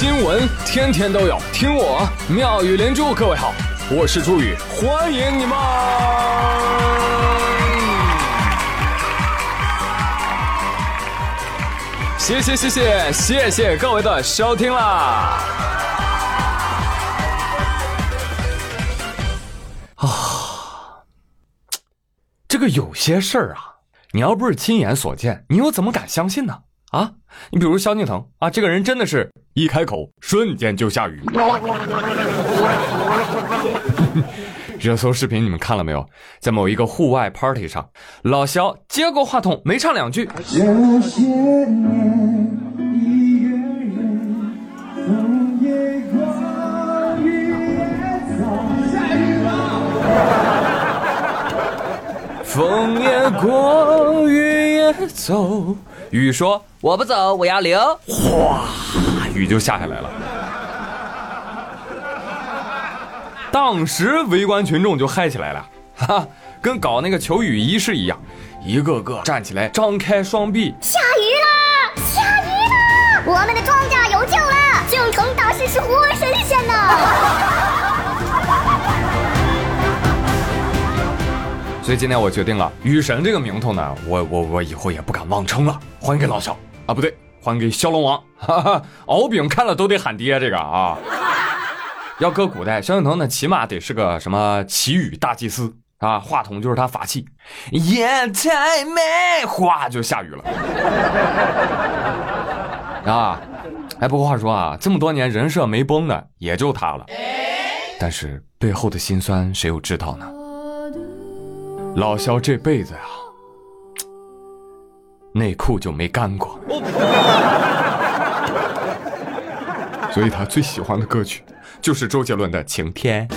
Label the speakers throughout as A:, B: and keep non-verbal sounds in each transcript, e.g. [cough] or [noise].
A: 新闻天天都有，听我妙语连珠。各位好，我是朱宇，欢迎你们！谢谢谢谢谢谢各位的收听啦！啊，这个有些事儿啊，你要不是亲眼所见，你又怎么敢相信呢？啊，你比如萧敬腾啊，这个人真的是一开口瞬间就下雨。[laughs] 热搜视频你们看了没有？在某一个户外 party 上，老萧接过话筒，没唱两句。这些年一个人，[laughs] 风也过，雨也走，下雨了。风也过，雨也走。雨说：“我不走，我要留。”哗，雨就下下来了。当时围观群众就嗨起来了，哈，跟搞那个求雨仪式一样，一个个站起来，张开双臂。
B: 下雨了，下雨了，我们的庄稼有救了，敬腾大师是活神仙呐！
A: 所以今天我决定了，雨神这个名头呢，我我我以后也不敢妄称了，还给老肖啊，不对，还给骁龙王，哈哈，敖丙看了都得喊爹，这个啊，要搁古代，萧敬腾呢起码得是个什么祈雨大祭司啊，话筒就是他法器，夜太美，哗就下雨了，[laughs] 啊，哎，不过话说啊，这么多年人设没崩的也就他了，但是背后的辛酸谁又知道呢？老肖这辈子呀，[tsk] 内裤就没干过，[laughs] 所以他最喜欢的歌曲就是周杰伦的《晴天》。[laughs]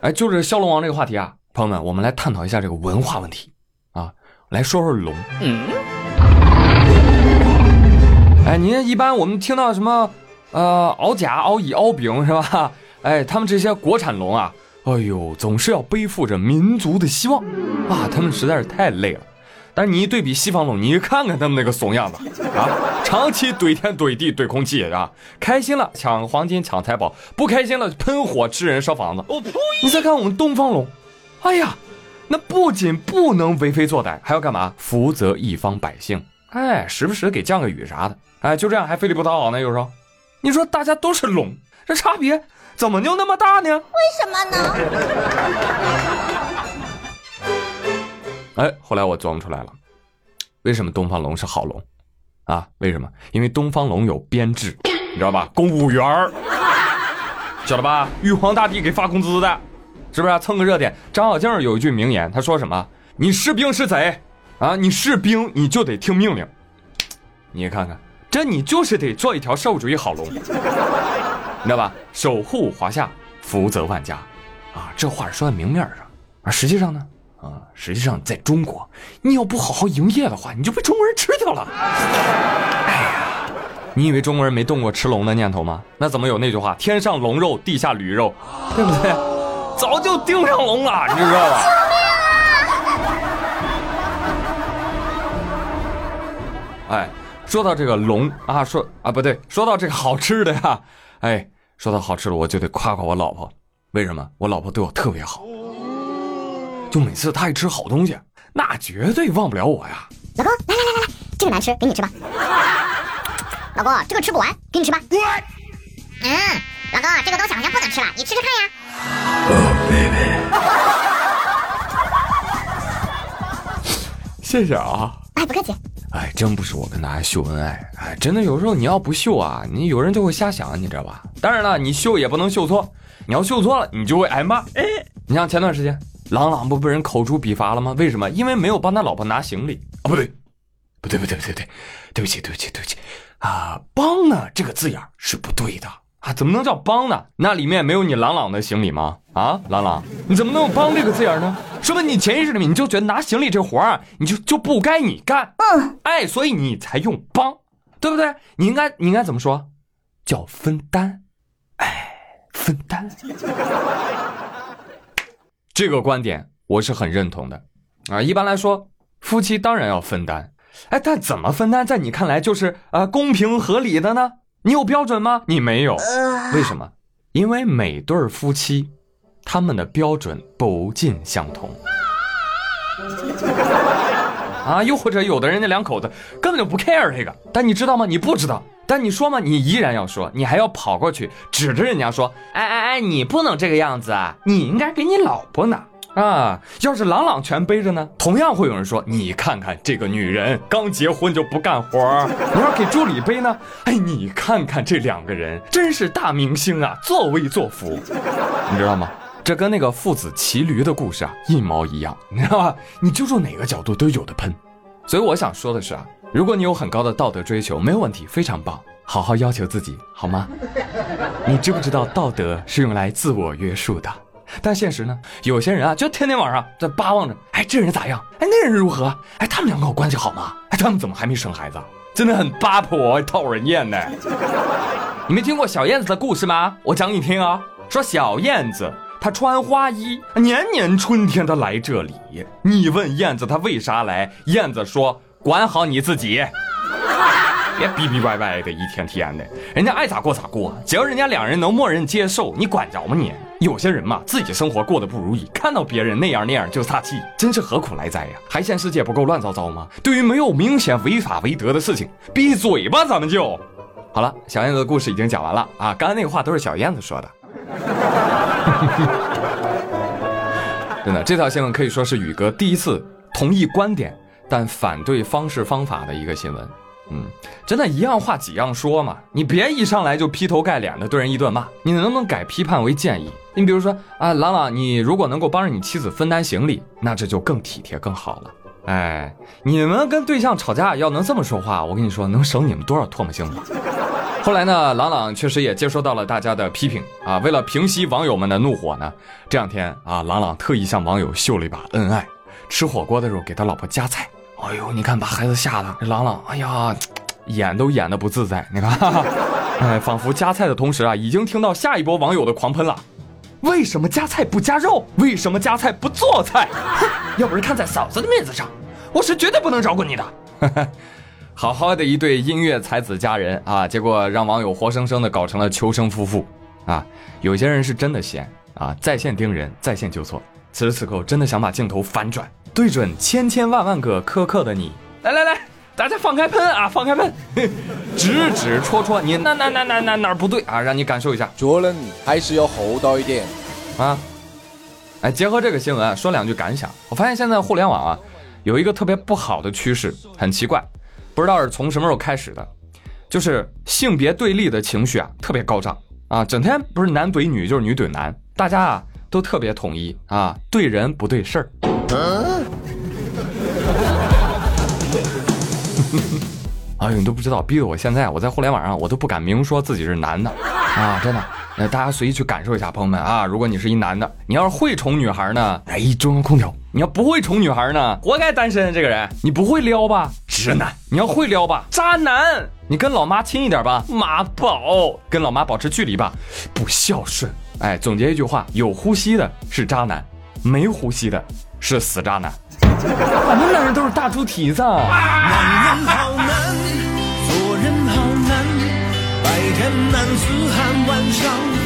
A: 哎，就是骁龙王这个话题啊，朋友们，我们来探讨一下这个文化问题啊，来说说龙。哎，您一般我们听到什么，呃，敖甲、敖乙、敖丙是吧？哎，他们这些国产龙啊，哎呦，总是要背负着民族的希望啊，他们实在是太累了。但是你一对比西方龙，你看看他们那个怂样子啊，长期怼天怼地怼空气啊，开心了抢黄金抢财宝，不开心了喷火吃人烧房子。你再看我们东方龙，哎呀，那不仅不能为非作歹，还要干嘛？福泽一方百姓。哎，时不时给降个雨啥的，哎，就这样还费力不讨好呢。有时候，你说大家都是龙，这差别怎么就那么大呢？
B: 为什么呢？
A: 哎，后来我琢磨出来了，为什么东方龙是好龙啊？为什么？因为东方龙有编制，你知道吧？公务员儿，晓得吧？玉皇大帝给发工资的，是不是？蹭个热点。张小静有一句名言，他说什么？你是兵是贼？啊，你是兵，你就得听命令。你看看，这你就是得做一条社会主义好龙，[laughs] 你知道吧？守护华夏，福泽万家。啊，这话说在明面上，而实际上呢，啊，实际上在中国，你要不好好营业的话，你就被中国人吃掉了。[laughs] 哎呀，你以为中国人没动过吃龙的念头吗？那怎么有那句话“天上龙肉，地下驴肉”，对不对？早就盯上龙了，你知道吧？[laughs] 哎，说到这个龙啊，说啊不对，说到这个好吃的呀，哎，说到好吃的，我就得夸夸我老婆。为什么？我老婆对我特别好，就每次她一吃好东西，那绝对忘不了我呀。
B: 老公，来来来来来，这个难吃，给你吃吧。老公，这个吃不完，给你吃吧。嗯，老公，这个东西好像不能吃了，你吃吃看呀。
A: 谢谢啊。
B: 哎，不客气。
A: 哎，真不是我跟大家秀恩爱，哎，真的有时候你要不秀啊，你有人就会瞎想，你知道吧？当然了，你秀也不能秀错，你要秀错了，你就会挨骂。哎，你像前段时间，朗朗不被人口诛笔伐了吗？为什么？因为没有帮他老婆拿行李啊？不对，不对，不对，不对，对，对不起，对不起，对不起啊！帮呢这个字眼是不对的啊，怎么能叫帮呢？那里面没有你朗朗的行李吗？啊，朗朗，你怎么能有帮这个字眼呢？说明你潜意识里面你就觉得拿行李这活儿，你就就不该你干。嗯，哎，所以你才用帮，对不对？你应该你应该怎么说？叫分担。哎，分担。这个观点我是很认同的啊。一般来说，夫妻当然要分担，哎，但怎么分担，在你看来就是啊公平合理的呢？你有标准吗？你没有，为什么？因为每对夫妻，他们的标准不尽相同。啊，又或者有的人家两口子根本就不 care 这个，但你知道吗？你不知道，但你说吗？你依然要说，你还要跑过去指着人家说，哎哎哎，你不能这个样子啊，你应该给你老婆拿。啊，要是朗朗全背着呢，同样会有人说，你看看这个女人刚结婚就不干活。[laughs] 你要给助理背呢，哎，你看看这两个人真是大明星啊，作威作福，你知道吗？这跟那个父子骑驴的故事啊一毛一样，你知道吧？你揪住哪个角度都有的喷。所以我想说的是啊，如果你有很高的道德追求，没有问题，非常棒，好好要求自己好吗？[laughs] 你知不知道道德是用来自我约束的？但现实呢？有些人啊，就天天晚上在巴望着，哎，这人咋样？哎，那人如何？哎，他们两个关系好吗？哎，他们怎么还没生孩子？真的很八婆，讨人厌呢。[laughs] 你没听过小燕子的故事吗？我讲你听啊，说小燕子。他穿花衣，年年春天他来这里。你问燕子他为啥来？燕子说：“管好你自己，[laughs] 别逼逼歪歪的，一天天的，人家爱咋过咋过，只要人家两人能默认接受，你管着吗你？有些人嘛，自己生活过得不如意，看到别人那样那样就撒气，真是何苦来哉呀？还嫌世界不够乱糟糟吗？对于没有明显违法违德的事情，闭嘴吧，咱们就好了。小燕子的故事已经讲完了啊，刚才那个话都是小燕子说的。[laughs] 真的，这条新闻可以说是宇哥第一次同意观点，但反对方式方法的一个新闻。嗯，真的，一样话几样说嘛，你别一上来就劈头盖脸的对人一顿骂，你能不能改批判为建议？你比如说啊，朗朗，你如果能够帮着你妻子分担行李，那这就更体贴更好了。哎，你们跟对象吵架要能这么说话，我跟你说，能省你们多少唾沫星子。[laughs] 后来呢，朗朗确实也接收到了大家的批评啊。为了平息网友们的怒火呢，这两天啊，朗朗特意向网友秀了一把恩爱。吃火锅的时候给他老婆夹菜，哎呦，你看把孩子吓得这朗朗，哎呀，演都演的不自在。你看，哈 [laughs] 哈哎，仿佛夹菜的同时啊，已经听到下一波网友的狂喷了。为什么夹菜不夹肉？为什么夹菜不做菜？哼，[laughs] 要不是看在嫂子的面子上，我是绝对不能饶过你的。[laughs] 好好的一对音乐才子佳人啊，结果让网友活生生的搞成了求生夫妇啊！有些人是真的闲啊，在线盯人，在线纠错。此时此刻，我真的想把镜头反转，对准千千万万个苛刻的你，来来来，大家放开喷啊，放开喷，[laughs] 指指戳戳你哪哪哪哪哪哪儿不对啊，让你感受一下，
C: 做人还是要厚道一点啊！
A: 哎，结合这个新闻说两句感想，我发现现在互联网啊，有一个特别不好的趋势，很奇怪。不知道是从什么时候开始的，就是性别对立的情绪啊，特别高涨啊，整天不是男怼女就是女怼男，大家啊都特别统一啊，对人不对事儿。[laughs] 哎呦，你都不知道，逼得我现在我在互联网上我都不敢明说自己是男的啊，真的。那大家随意去感受一下，朋友们啊，如果你是一男的，你要是会宠女孩呢，哎，中央空调；你要不会宠女孩呢，活该单身。这个人，你不会撩吧？直男，你要会撩吧，渣男，你跟老妈亲一点吧，妈宝，跟老妈保持距离吧，不孝顺。哎，总结一句话，有呼吸的是渣男，没呼吸的是死渣男。反正男人都是大猪蹄子。男人好难，做人好难，白天难似寒，晚上。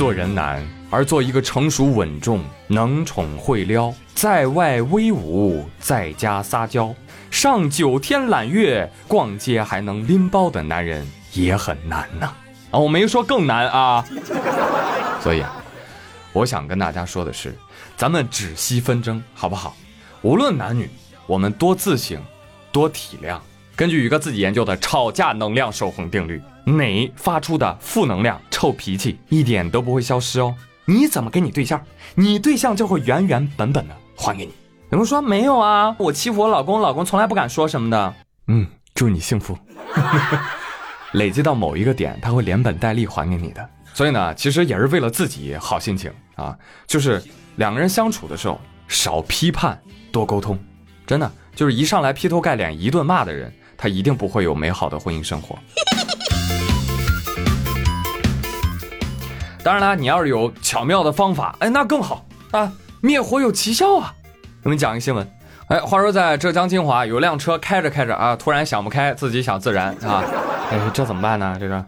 A: 做人难，而做一个成熟稳重、能宠会撩。在外威武，在家撒娇，上九天揽月，逛街还能拎包的男人也很难呐！啊，我没说更难啊。[laughs] 所以啊，我想跟大家说的是，咱们止息纷争，好不好？无论男女，我们多自省，多体谅。根据宇哥自己研究的吵架能量守恒定律，哪发出的负能量、臭脾气一点都不会消失哦。你怎么跟你对象，你对象就会原原本本的。还给你，有人说没有啊？我欺负我老公，老公从来不敢说什么的。嗯，祝你幸福。[laughs] 累积到某一个点，他会连本带利还给你的。所以呢，其实也是为了自己好心情啊。就是两个人相处的时候，少批判，多沟通。真的，就是一上来劈头盖脸一顿骂的人，他一定不会有美好的婚姻生活。当然啦，你要是有巧妙的方法，哎，那更好。啊，灭火有奇效啊。我们讲一个新闻，哎，话说在浙江金华有辆车开着开着啊，突然想不开，自己想自燃啊，哎，这怎么办呢？这个，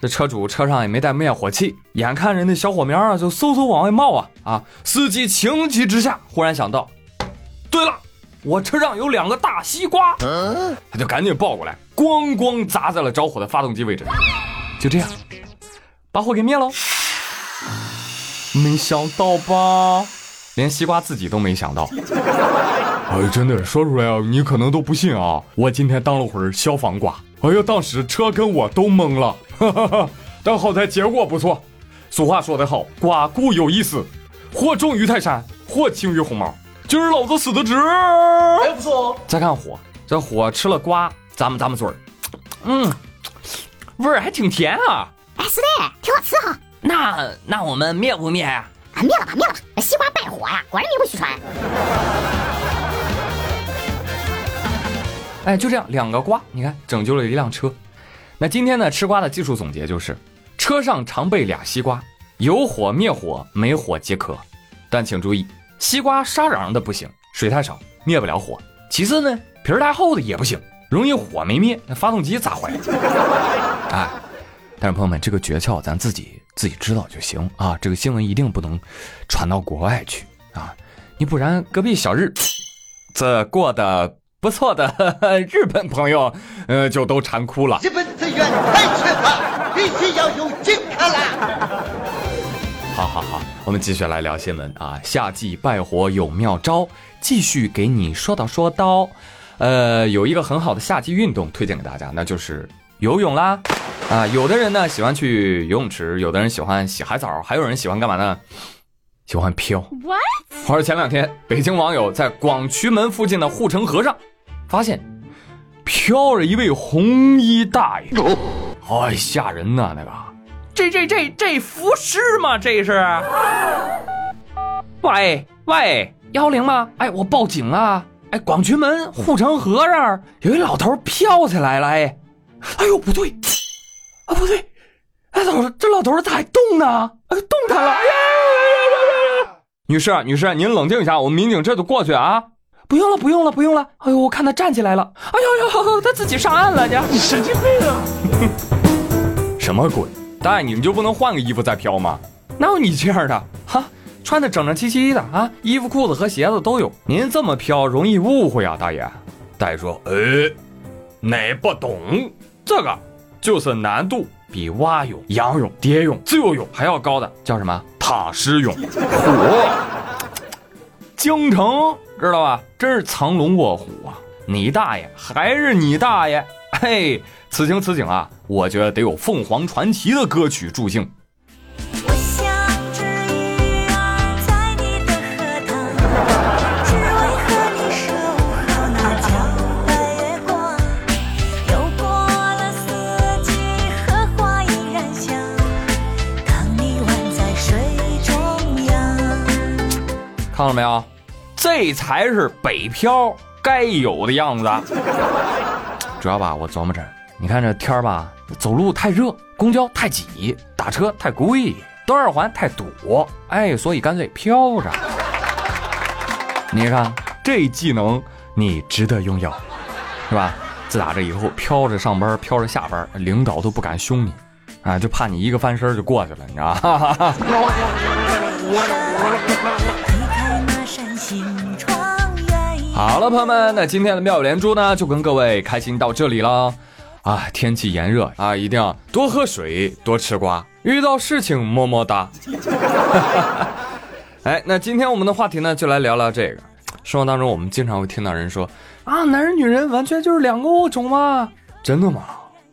A: 这车主车上也没带灭火器，眼看着那小火苗啊就嗖嗖往外冒啊啊，司机情急之下忽然想到，对了，我车上有两个大西瓜，他就赶紧抱过来，咣咣砸在了着火的发动机位置，就这样，把火给灭了。没想到吧？连西瓜自己都没想到。哎，真的说出来啊，你可能都不信啊。我今天当了会儿消防瓜，哎呀，当时车跟我都懵了。哈哈哈，但好在结果不错。俗话说得好，瓜固有一死，或重于泰山，或轻于鸿毛。今儿老子死的值。
C: 哎，不错哦。
A: 再看火，这火吃了瓜，咱们咱们嘴儿，嗯，味儿还挺甜啊。
B: 哎，是的，挺好吃哈。
A: 那那我们灭不灭呀？
B: 啊，灭了吧，灭了吧！西瓜败火呀，果然名不虚传。
A: 哎，就这样，两个瓜，你看拯救了一辆车。那今天呢，吃瓜的技术总结就是：车上常备俩西瓜，有火灭火，没火即可。但请注意，西瓜沙瓤的不行，水太少灭不了火。其次呢，皮儿太厚的也不行，容易火没灭，那发动机咋坏了。[laughs] 哎，但是朋友们，这个诀窍咱自己。自己知道就行啊！这个新闻一定不能传到国外去啊！你不然隔壁小日子过得不错的 [laughs] 日本朋友，呃，就都馋哭了。
D: 日本资源太缺乏，必须要用金卡啦！
A: 好好好，我们继续来聊新闻啊！夏季败火有妙招，继续给你说道说道。呃，有一个很好的夏季运动推荐给大家，那就是游泳啦。啊，有的人呢喜欢去游泳池，有的人喜欢洗海澡，还有人喜欢干嘛呢？喜欢飘。
B: What？
A: 话说前两天，北京网友在广渠门附近的护城河上，发现飘着一位红衣大爷，哎，吓人呐！那个，这这这这浮尸吗？这是？喂喂，幺零吗？哎，我报警啊！哎，广渠门护城河这儿有一老头飘起来了！哎，哎呦，不对。啊，不对，哎，老师，这老头咋还动呢？哎，动弹了！哎呀呀呀呀！女士，女士，您冷静一下，我们民警这就过去啊！不用了，不用了，不用了！哎呦，我看他站起来了！哎呦呦，他自己上岸了！你神经病啊！[laughs] 什么鬼？大爷，你们就不能换个衣服再飘吗？哪有你这样的？哈，穿的整整齐齐的啊，衣服、裤子和鞋子都有。您这么飘，容易误会啊，大爷。大爷说：“呃，你不懂这个。”就是难度比蛙泳、仰泳、蝶泳、自由泳还要高的，叫什么？塔诗泳。虎！京城知道吧？真是藏龙卧虎啊！你大爷，还是你大爷！嘿，此情此景啊，我觉得得有凤凰传奇的歌曲助兴。看到没有，这才是北漂该有的样子。[laughs] 主要吧，我琢磨着，你看这天儿吧，走路太热，公交太挤，打车太贵，东二环太堵，哎，所以干脆飘着。你看这技能，你值得拥有，是吧？自打这以后，飘着上班，飘着下班，领导都不敢凶你，啊，就怕你一个翻身就过去了，你知道吗？[laughs] 好了，朋友们，那今天的妙语连珠呢，就跟各位开心到这里了。啊，天气炎热啊，一定要多喝水，多吃瓜。遇到事情么么哒。[laughs] 哎，那今天我们的话题呢，就来聊聊这个。生活当中，我们经常会听到人说啊，男人女人完全就是两个物种吗？真的吗？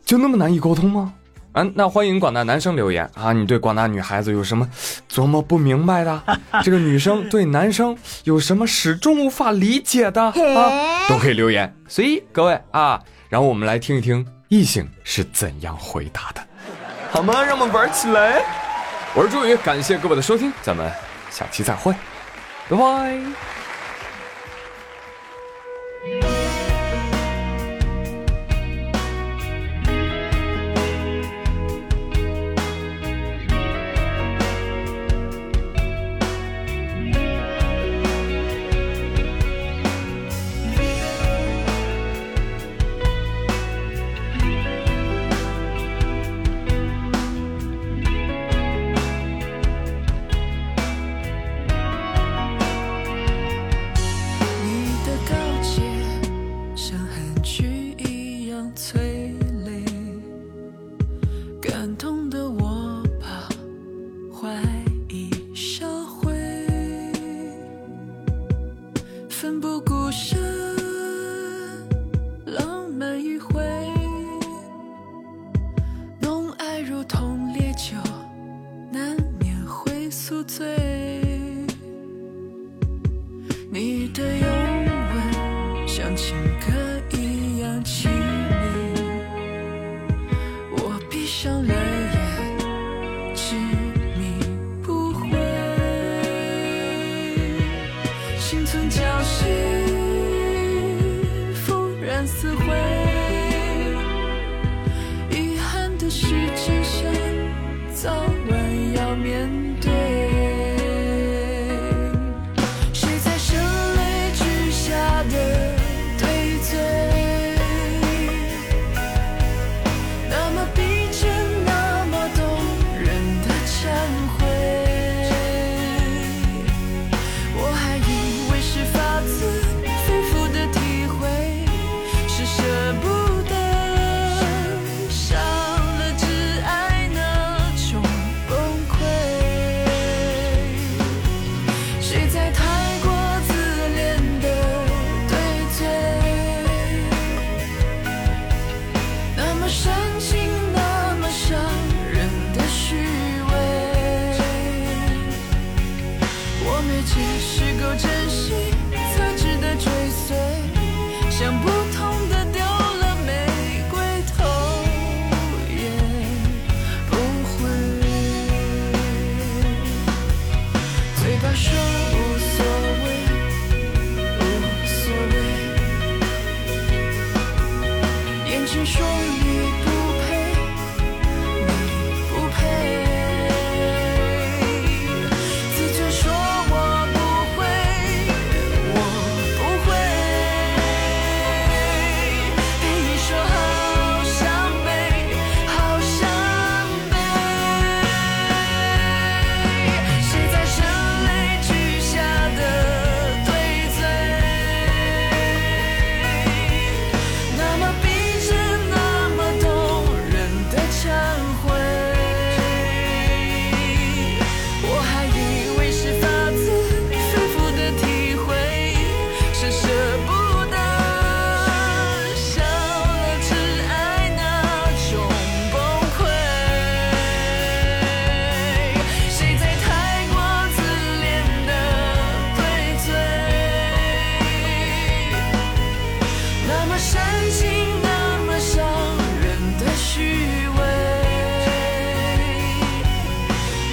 A: 就那么难以沟通吗？啊，那欢迎广大男生留言啊！你对广大女孩子有什么琢磨不明白的？[laughs] 这个女生对男生有什么始终无法理解的啊？都可以留言。随意各位啊，然后我们来听一听异性是怎样回答的，好吗？让我们玩起来！我是朱宇，感谢各位的收听，咱们下期再会，拜拜。
E: 复燃死灰。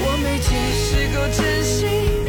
E: 我没解释够真心。